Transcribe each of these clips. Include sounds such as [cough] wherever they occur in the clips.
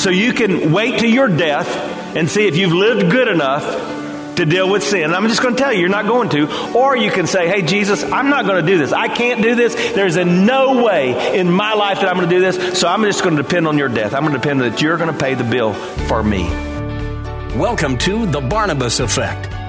So you can wait to your death and see if you've lived good enough to deal with sin. I'm just going to tell you, you're not going to. Or you can say, hey, Jesus, I'm not going to do this. I can't do this. There's a no way in my life that I'm going to do this. So I'm just going to depend on your death. I'm going to depend that you're going to pay the bill for me. Welcome to The Barnabas Effect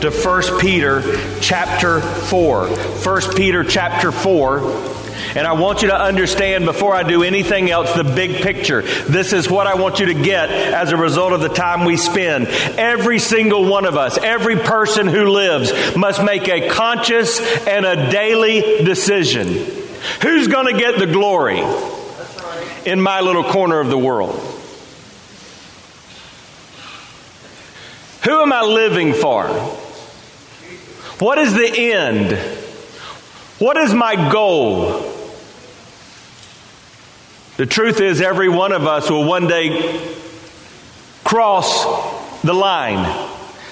to 1 Peter chapter 4. 1 Peter chapter 4. And I want you to understand before I do anything else the big picture. This is what I want you to get as a result of the time we spend. Every single one of us, every person who lives, must make a conscious and a daily decision. Who's going to get the glory in my little corner of the world? Who am I living for? What is the end? What is my goal? The truth is, every one of us will one day cross the line.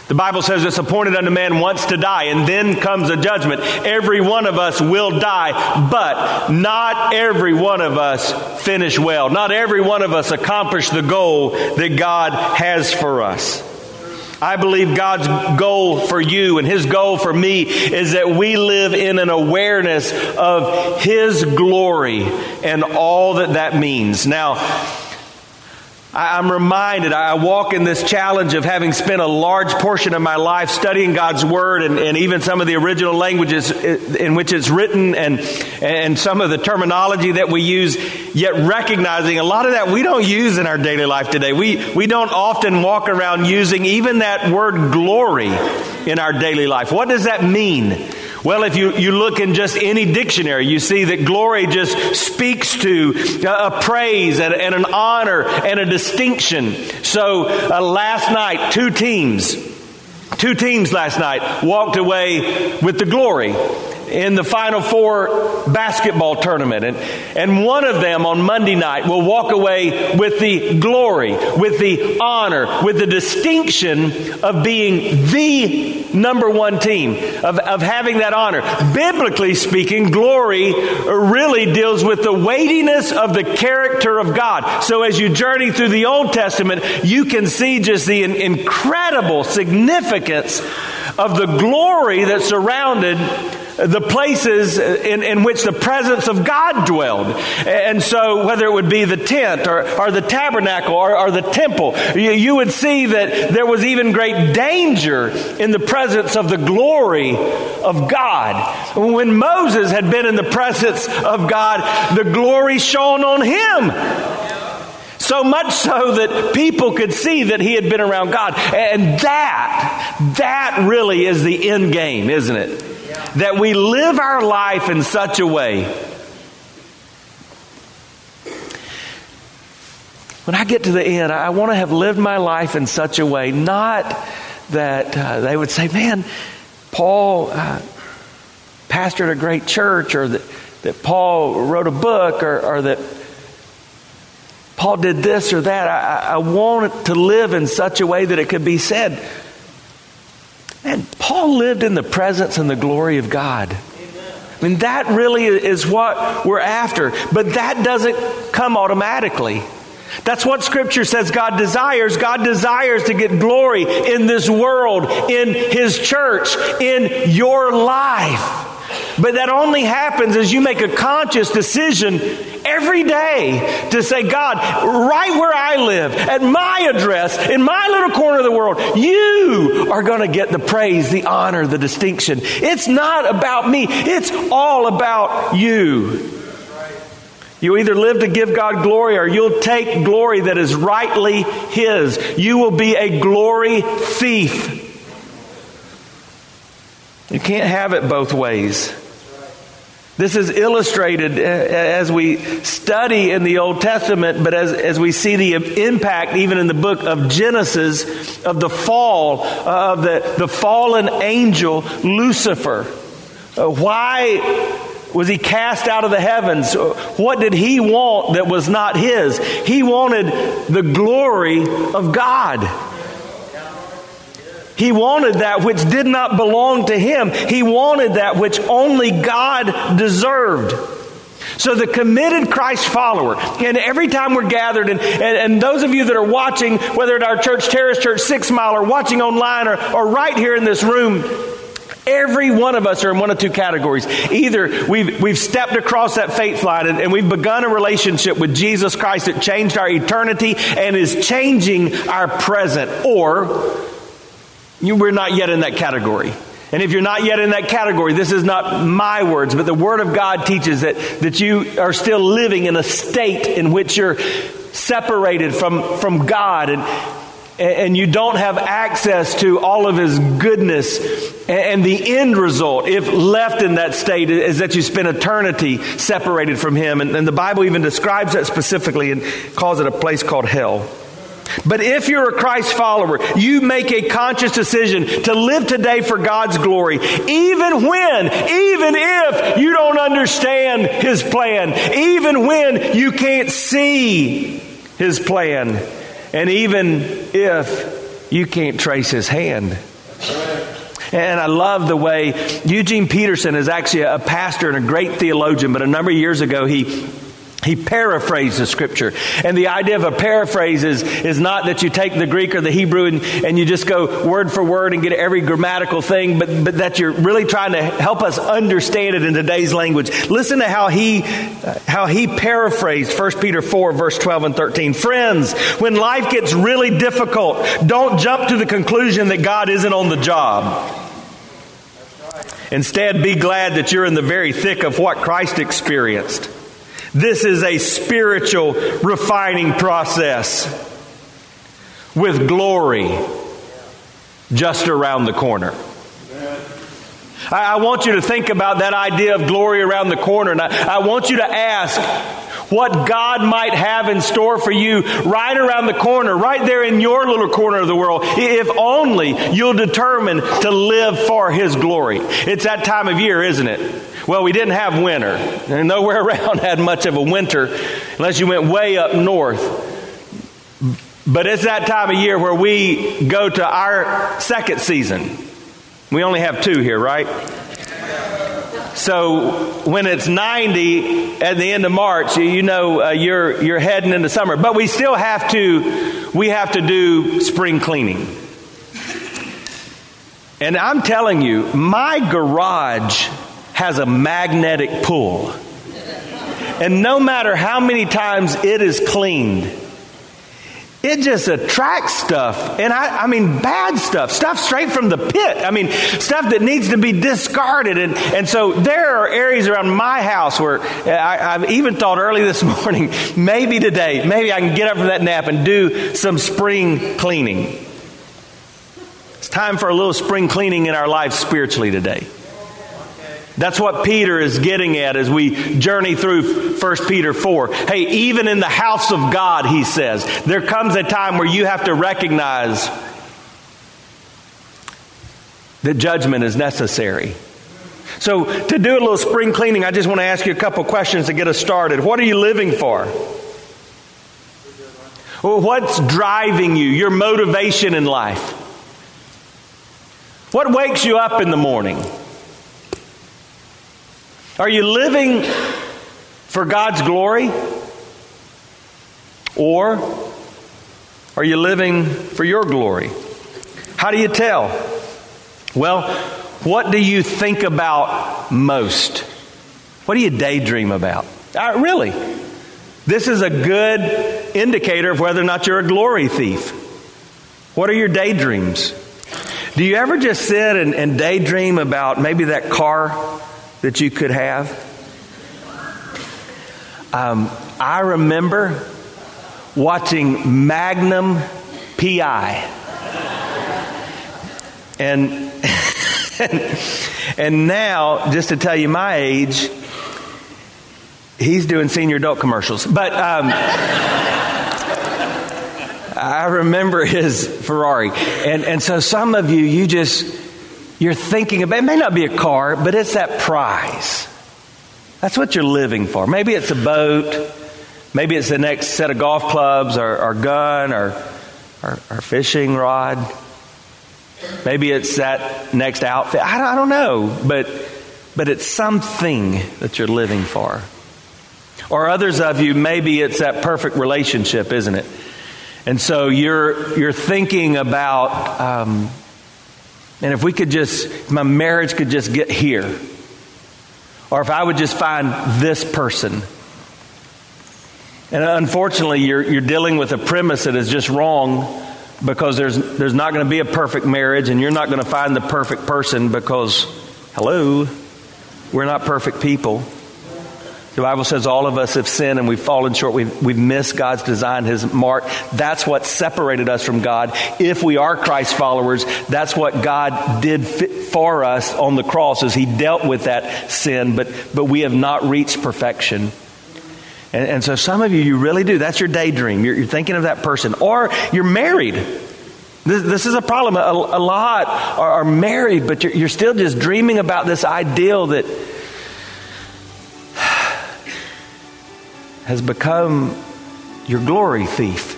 The Bible says it's appointed unto man once to die, and then comes a judgment. Every one of us will die, but not every one of us finish well. Not every one of us accomplish the goal that God has for us. I believe God's goal for you and His goal for me is that we live in an awareness of His glory and all that that means. Now, I'm reminded, I walk in this challenge of having spent a large portion of my life studying God's Word and, and, even some of the original languages in which it's written and, and some of the terminology that we use, yet recognizing a lot of that we don't use in our daily life today. We, we don't often walk around using even that word glory in our daily life. What does that mean? Well, if you, you look in just any dictionary, you see that glory just speaks to a, praise and, and, an honor and a distinction. So uh, last night, two teams, two teams last night walked away with the glory in the Final Four basketball tournament. And, and one of them on Monday night will walk away with the glory, with the honor, with the distinction of being the number one team, of, of having that honor. Biblically speaking, glory really deals with the weightiness of the character of God. So as you journey through the Old Testament, you can see just the incredible significance of the glory that surrounded the places in, in which the presence of God dwelled. And so, whether it would be the tent or, or the tabernacle or, or the temple, you, you would see that there was even great danger in the presence of the glory of God. When Moses had been in the presence of God, the glory shone on him. So much so that people could see that he had been around God. And that, that really is the end game, isn't it? That we live our life in such a way. When I get to the end, I want to have lived my life in such a way, not that uh, they would say, man, Paul uh, pastored a great church, or that, that Paul wrote a book, or, or that Paul did this or that. I, I want to live in such a way that it could be said, and Paul lived in the presence and the glory of God. I mean, that really is what we're after. But that doesn't come automatically. That's what Scripture says God desires. God desires to get glory in this world, in His church, in your life. But that only happens as you make a conscious decision every day to say, God, right where I live, at my address, in my little corner of the world, you are going to get the praise, the honor, the distinction. It's not about me, it's all about you. You either live to give God glory or you'll take glory that is rightly His. You will be a glory thief. You can't have it both ways. This is illustrated uh, as we study in the Old Testament, but as, as we see the impact even in the book of Genesis of the fall uh, of the, the fallen angel Lucifer. Uh, why was he cast out of the heavens? What did he want that was not his? He wanted the glory of God. He wanted that which did not belong to him. He wanted that which only God deserved. So the committed Christ follower, and every time we're gathered, and, and, and, those of you that are watching, whether at our church, Terrace Church, Six Mile, or watching online, or, or right here in this room, Every one of us are in one of two categories. Either we've, we've stepped across that faith line and, and, we've begun a relationship with Jesus Christ that changed our eternity and is changing our present, or you, we're not yet in that category. And if you're not yet in that category, this is not my words, but the Word of God teaches that, that you are still living in a state in which you're separated from, from God and, and you don't have access to all of His goodness. And the end result, if left in that state, is that you spend eternity separated from Him. And, and the Bible even describes that specifically and calls it a place called hell. But if you're a Christ follower, you make a conscious decision to live today for God's glory, even when, even if you don't understand His plan, even when you can't see His plan, and even if you can't trace His hand. And I love the way Eugene Peterson is actually a pastor and a great theologian, but a number of years ago he he paraphrased the scripture. And the idea of a paraphrase is, is not that you take the Greek or the Hebrew and, and you just go word for word and get every grammatical thing, but, but that you're really trying to help us understand it in today's language. Listen to how he, uh, how he paraphrased 1 Peter 4, verse 12 and 13. Friends, when life gets really difficult, don't jump to the conclusion that God isn't on the job. Instead, be glad that you're in the very thick of what Christ experienced. This is a spiritual refining process with glory just around the corner. I, want you to think about that idea of glory around the corner, and I, I want you to ask what God might have in store for you right around the corner, right there in your little corner of the world, if only you'll determine to live for His glory. It's that time of year, isn't it? Well, we didn't have winter, and nowhere [laughs] around had much of a winter unless you went way up north. But it's that time of year where we go to our second season. We only have two here, right? So when it's 90 at the end of March, you know uh, you're you're heading into summer. But we still have to we have to do spring cleaning. And I'm telling you, my garage has a magnetic pull. And no matter how many times it is cleaned, it just attracts stuff. And I, I mean, bad stuff, stuff straight from the pit. I mean, stuff that needs to be discarded. And, and so there are areas around my house where I, I've even thought early this [laughs] morning, maybe today, maybe I can get up from that nap and do some spring cleaning. It's time for a little spring cleaning in our lives spiritually today. That's what Peter is getting at as we journey through 1 Peter 4. Hey, even in the house of God, he says, there comes a time where you have to recognize that judgment is necessary. So, to do a little spring cleaning, I just want to ask you a couple questions to get us started. What are you living for? Well, what's driving you, your motivation in life? What wakes you up in the morning? Are you living for God's glory? Or are you living for your glory? How do you tell? Well, What do you think about most? What do you daydream about? Uh, really? This is a good indicator of whether or not you're a glory thief. What are your daydreams? Do you ever just sit and, and daydream about maybe that car that you could have? Um, I remember watching Magnum PI. And, [laughs] and now, just to tell you my age, he's doing senior adult commercials. But um, [laughs] I remember his Ferrari. And, and so some of you, you just, you're thinking about, it may not be a car, but it's that prize. That's what you're living for. Maybe it's a boat. Maybe it's the next set of golf clubs or, or gun or, or, or fishing rod. Maybe it's that next outfit. I don't, I don't know, but, but it's something that you're living for. Or others of you, maybe it's that perfect relationship, isn't it? And so you're, you're thinking about, um, and if we could just, if my marriage could just get here, or if I would just find this person. And unfortunately, you're, you're dealing with a premise that is just wrong because there's, there's not going to be a perfect marriage and you're not going to find the perfect person because, hello, we're not perfect people. The Bible says all of us have sinned and we've fallen short. We've, we've missed God's design, His mark. That's what separated us from God. If we are Christ followers, that's what God did for us on the cross as He dealt with that sin, but, but we have not reached perfection. And, and so some of you, you really do. That's your daydream. You're, you're thinking of that person. Or you're married. This, this is a problem. A, a lot are, are, married, but you're, you're still just dreaming about this ideal that has become your glory thief.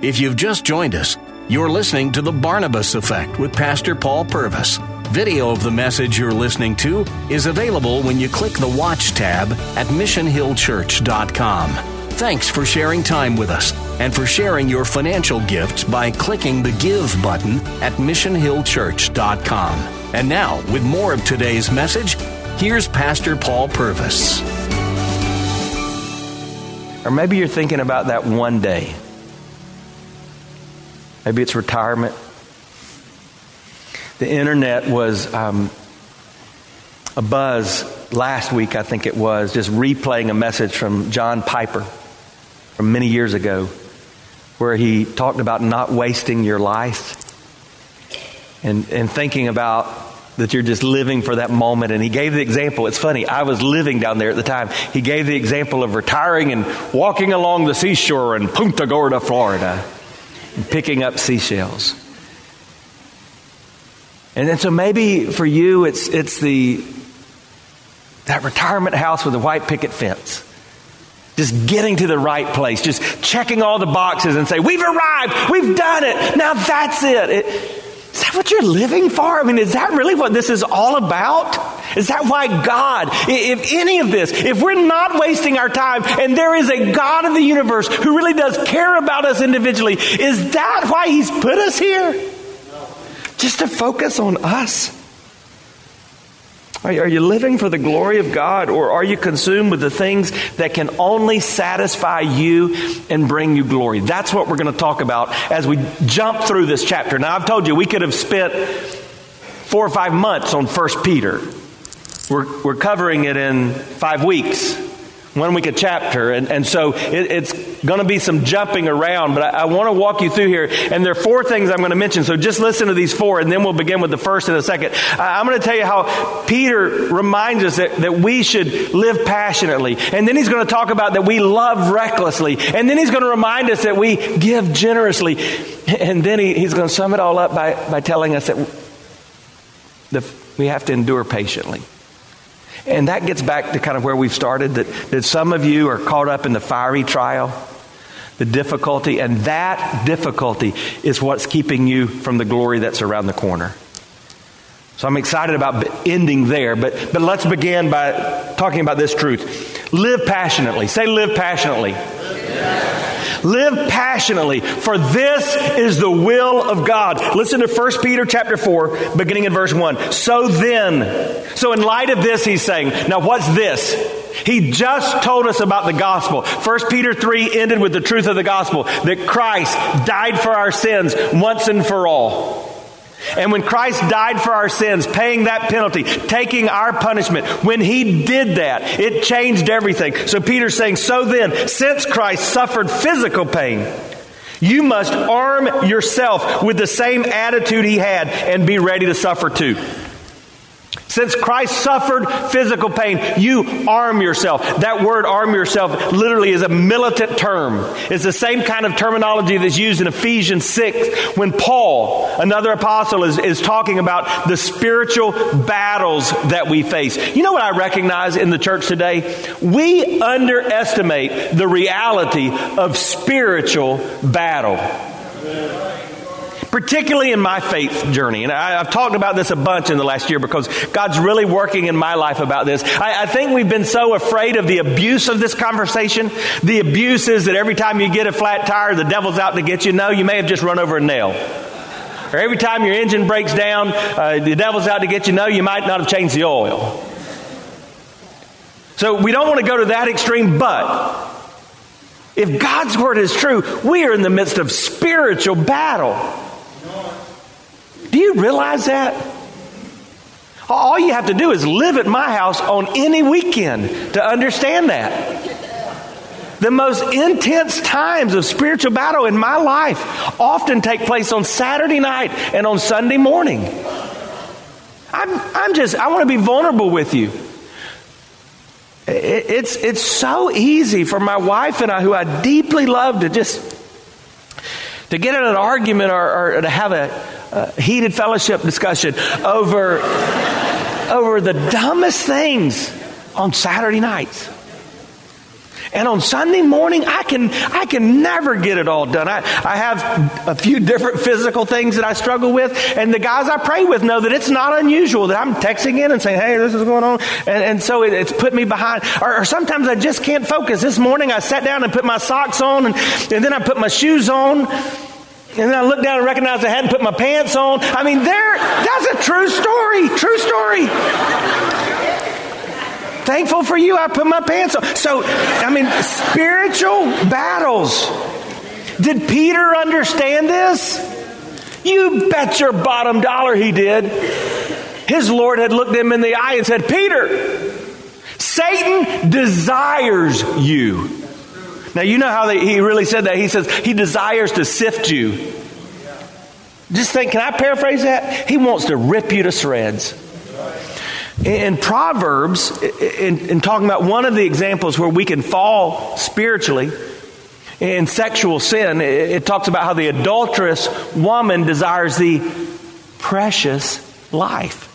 If you've just joined us, you're listening to The Barnabas Effect with Pastor Paul Purvis. Video of the message you're listening to is available when you click the Watch tab at missionhillchurch.com. Thanks for sharing time with us and for sharing your financial gifts by clicking the Give button at missionhillchurch.com. And now, with more of today's message, here's Pastor Paul Purvis. Or maybe you're thinking about that one day. Maybe it's retirement the internet was um, a buzz last week, I think it was, just replaying a message from John Piper from many years ago, where he talked about not wasting your life and, and thinking about that you're just living for that moment. And he gave the example. It's funny, I was living down there at the time. He gave the example of retiring and walking along the seashore in Punta Gorda, Florida, and picking up seashells. And then so maybe for you it's it's the that retirement house with the white picket fence. Just getting to the right place, just checking all the boxes and say, We've arrived, we've done it, now that's it. it is that what you're living for? I mean, is that really what this is all about? Is that why God, if any of this, if we're not wasting our time and there is a God of the universe who really does care about us individually, is that why He's put us here? just to focus on us? Are you living for the glory of God or are you consumed with the things that can only satisfy you and bring you glory? That's what we're going to talk about as we jump through this chapter. Now, I've told you we could have spent four or five months on First Peter. We're, we're covering it in five weeks one week a chapter. And, and so it, it's going to be some jumping around, but I, I want to walk you through here. And there are four things I'm going to mention. So just listen to these four, and then we'll begin with the first and the second. I, I'm going to tell you how Peter reminds us that, that we should live passionately. And then he's going to talk about that we love recklessly. And then he's going to remind us that we give generously. And then he, he's going to sum it all up by, by telling us that the, we have to endure patiently. And that gets back to kind of where we've started that, that some of you are caught up in the fiery trial, the difficulty, and that difficulty is what's keeping you from the glory that's around the corner. So I'm excited about ending there, but, but let's begin by talking about this truth. Live passionately. Say, live passionately. Live passionately, for this is the will of God. Listen to 1 Peter chapter 4, beginning in verse 1. So then, so in light of this, he's saying, now what's this? He just told us about the gospel. 1 Peter 3 ended with the truth of the gospel that Christ died for our sins once and for all. And when Christ died for our sins, paying that penalty, taking our punishment, when he did that, it changed everything. So Peter's saying, so then, since Christ suffered physical pain, you must arm yourself with the same attitude he had and be ready to suffer too. Since Christ suffered physical pain, you arm yourself. That word arm yourself literally is a militant term. It's the same kind of terminology that's used in Ephesians 6 when Paul, another apostle, is, is talking about the spiritual battles that we face. You know what I recognize in the church today? We underestimate the reality of spiritual battle particularly in my faith journey. And I, have talked about this a bunch in the last year because God's really working in my life about this. I, I think we've been so afraid of the abuse of this conversation. The abuse is that every time you get a flat tire, the devil's out to get you. No, you may have just run over a nail. Or every time your engine breaks down, uh, the devil's out to get you. No, you might not have changed the oil. So we don't want to go to that extreme, but if God's word is true, we are in the midst of spiritual battle. Do you realize that? All you have to do is live at my house on any weekend to understand that. The most intense times of spiritual battle in my life often take place on Saturday night and on Sunday morning. I'm, I'm just, I want to be vulnerable with you. It's, it's so easy for my wife and I, who I deeply love, to just to get in an argument or, or to have a, uh, heated fellowship discussion over, over the dumbest things on Saturday nights. And on Sunday morning, I can, I can never get it all done. I, I have a few different physical things that I struggle with, and the guys I pray with know that it's not unusual that I'm texting in and saying, hey, this is going on. And, and so it, it's put me behind. Or, or, sometimes I just can't focus. This morning I sat down and put my socks on, and, and then I put my shoes on. And then I looked down and recognized I hadn't put my pants on. I mean, there, that's a true story. True story. Thankful for you, I put my pants on. So, I mean, spiritual battles. Did Peter understand this? You bet your bottom dollar he did. His Lord had looked him in the eye and said, Peter, Satan desires you now, you know how they, he really said that? He says, He desires to sift you. Just think, can I paraphrase that? He wants to rip you to shreds. In Proverbs, in, in talking about one of the examples where we can fall spiritually, in sexual sin, it talks about how the adulterous woman desires the precious life.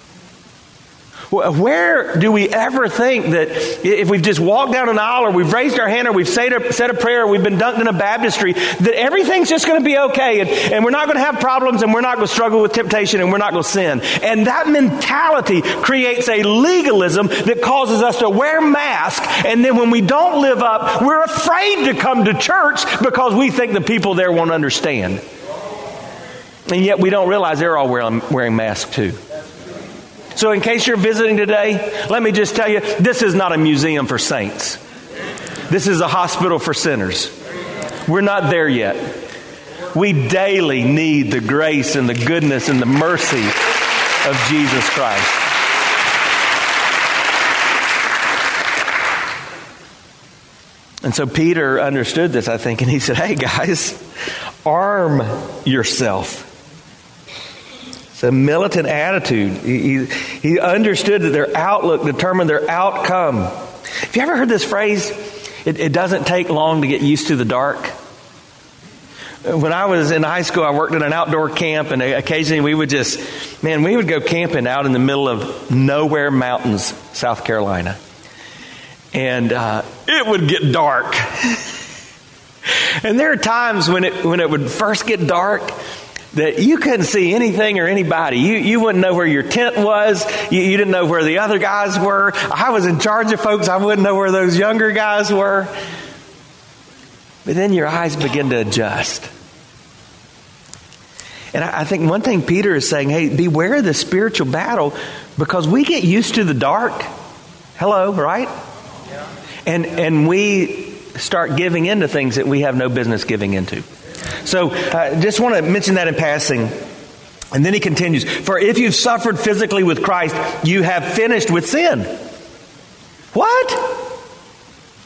Where do we ever think that if we've just walked down an aisle or we've raised our hand or we've said a, said a prayer or we've been dunked in a baptistry, that everything's just going to be okay and, and we're not going to have problems and we're not going to struggle with temptation and we're not going to sin? And that mentality creates a legalism that causes us to wear masks and then when we don't live up, we're afraid to come to church because we think the people there won't understand. And yet we don't realize they're all wearing, wearing masks too. So, in case you're visiting today, let me just tell you this is not a museum for saints, this is a hospital for sinners. We're not there yet. We daily need the grace and the goodness and the mercy of Jesus Christ. And so Peter understood this, I think, and he said, Hey, guys, arm yourself. It's a militant attitude. He, he understood that their outlook determined their outcome. Have you ever heard this phrase? It, it doesn't take long to get used to the dark. When I was in high school, I worked at an outdoor camp, and occasionally we would just, man, we would go camping out in the middle of nowhere mountains, South Carolina. And uh, it would get dark. [laughs] and there are times when it, when it would first get dark, that you couldn't see anything or anybody. You, you wouldn't know where your tent was. You, you didn't know where the other guys were. I was in charge of folks. I wouldn't know where those younger guys were. But then your eyes begin to adjust. And I think one thing Peter is saying, hey, beware of the spiritual battle because we get used to the dark. Hello, right? And, and we start giving into things that we have no business giving into. So uh, just want to mention that in passing. And then he continues For if you've suffered physically with Christ, you have finished with sin. What?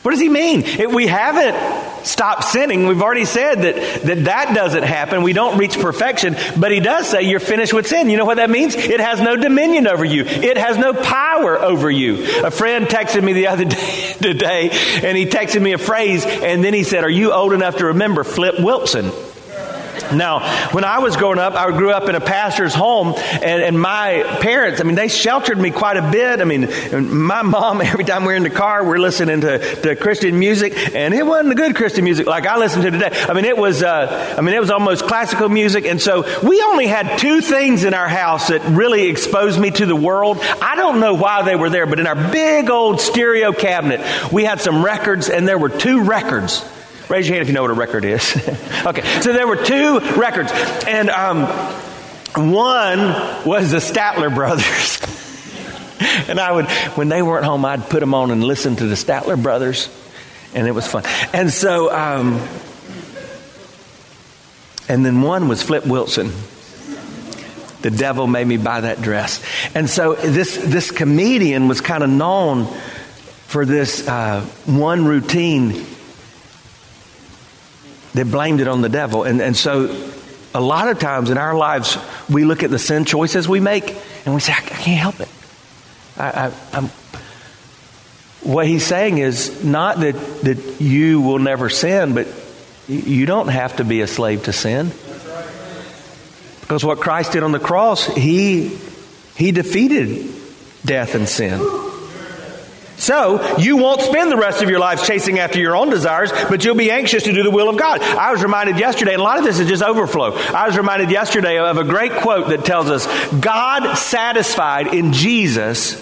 What does he mean? If we haven't stopped sinning, we've already said that, that that doesn't happen. We don't reach perfection, but he does say you're finished with sin. You know what that means? It has no dominion over you. It has no power over you. A friend texted me the other [laughs] day, today, and he texted me a phrase, and then he said, are you old enough to remember Flip Wilson? Now, when I was growing up, I grew up in a pastor's home, and, and my parents, I mean, they sheltered me quite a bit. I mean, my mom, [laughs] every time we're in the car, we're listening to, to Christian music, and it wasn't the good Christian music like I listen to today. I mean, it was, uh, I mean, it was almost classical music, and so we only had two things in our house that really exposed me to the world. I don't know why they were there, but in our big old stereo cabinet, we had some records, and there were two records Raise your hand if you know what a record is. [laughs] okay, so there were two records, and um, one was the Statler Brothers. [laughs] and I would, when they weren't home, I'd put them on and listen to the Statler Brothers, and it was fun. And so, um, and then one was Flip Wilson. The devil made me buy that dress. And so this, this comedian was kind of known for this uh, one routine that blamed it on the devil. And, and so a lot of times in our lives, we look at the sin choices we make and we say, I, I can't help it. I, I, what he's saying is not that, that you will never sin, but you don't have to be a slave to sin. Because what Christ did on the cross, he, he defeated death and sin. So, you won't spend the rest of your life chasing after your own desires, but you'll be anxious to do the will of God. I was reminded yesterday, and a lot of this is just overflow. I was reminded yesterday of a great quote that tells us God satisfied in Jesus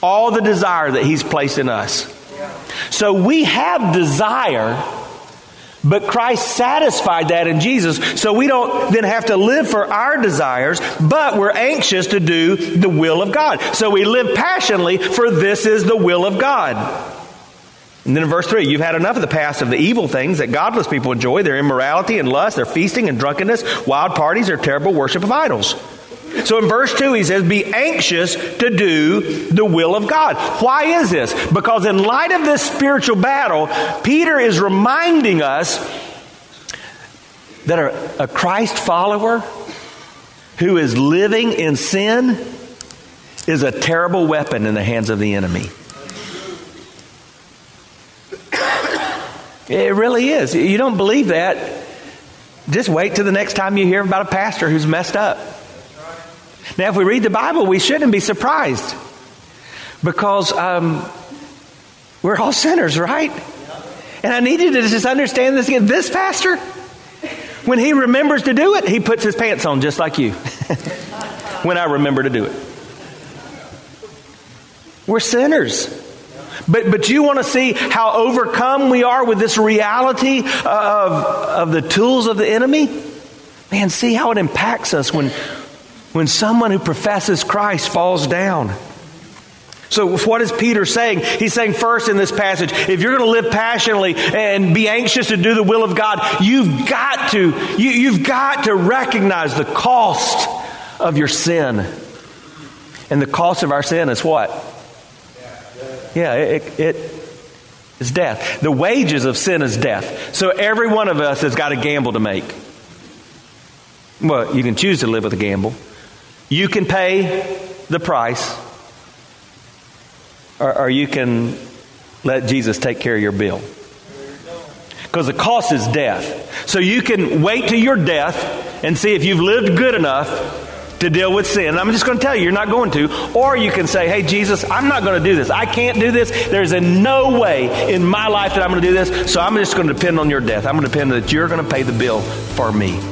all the desire that He's placed in us. So we have desire but Christ satisfied that in Jesus, so we don't then have to live for our desires, but we're anxious to do the will of God. So we live passionately, for this is the will of God. And then in verse 3, you've had enough of the past of the evil things that godless people enjoy their immorality and lust, their feasting and drunkenness, wild parties, their terrible worship of idols. So in verse 2, he says, Be anxious to do the will of God. Why is this? Because in light of this spiritual battle, Peter is reminding us that a, a Christ follower who is living in sin is a terrible weapon in the hands of the enemy. It really is. You don't believe that? Just wait till the next time you hear about a pastor who's messed up. Now, if we read the Bible, we shouldn't be surprised because um, we're all sinners, right? And I need you to just understand this again. This pastor, when he remembers to do it, he puts his pants on just like you. [laughs] when I remember to do it, we're sinners. But, but you want to see how overcome we are with this reality of, of the tools of the enemy? Man, see how it impacts us when, when someone who professes Christ falls down. So, what is Peter saying? He's saying, first in this passage, if you're going to live passionately and be anxious to do the will of God, you've got to, you, you've got to recognize the cost of your sin. And the cost of our sin is what? Yeah, it, it is death. The wages of sin is death. So, every one of us has got a gamble to make. Well, you can choose to live with a gamble. You can pay the price, or, or you can let Jesus take care of your bill. Because the cost is death. So you can wait to your death and see if you've lived good enough to deal with sin. I'm just going to tell you, you're not going to. Or you can say, hey, Jesus, I'm not going to do this. I can't do this. There's a no way in my life that I'm going to do this. So I'm just going to depend on your death. I'm going to depend that you're going to pay the bill for me.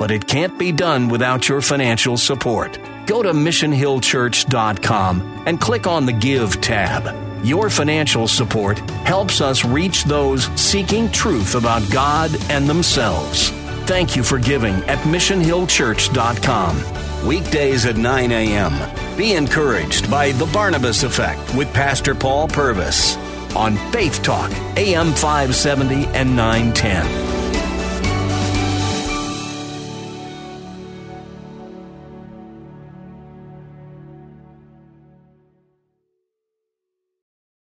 but it can't be done without your financial support. Go to missionhillchurch.com and click on the Give tab. Your financial support helps us reach those seeking truth about God and themselves. Thank you for giving at missionhillchurch.com. Weekdays at 9 a.m. Be encouraged by The Barnabas Effect with Pastor Paul Purvis on Faith Talk, AM 570 and 910.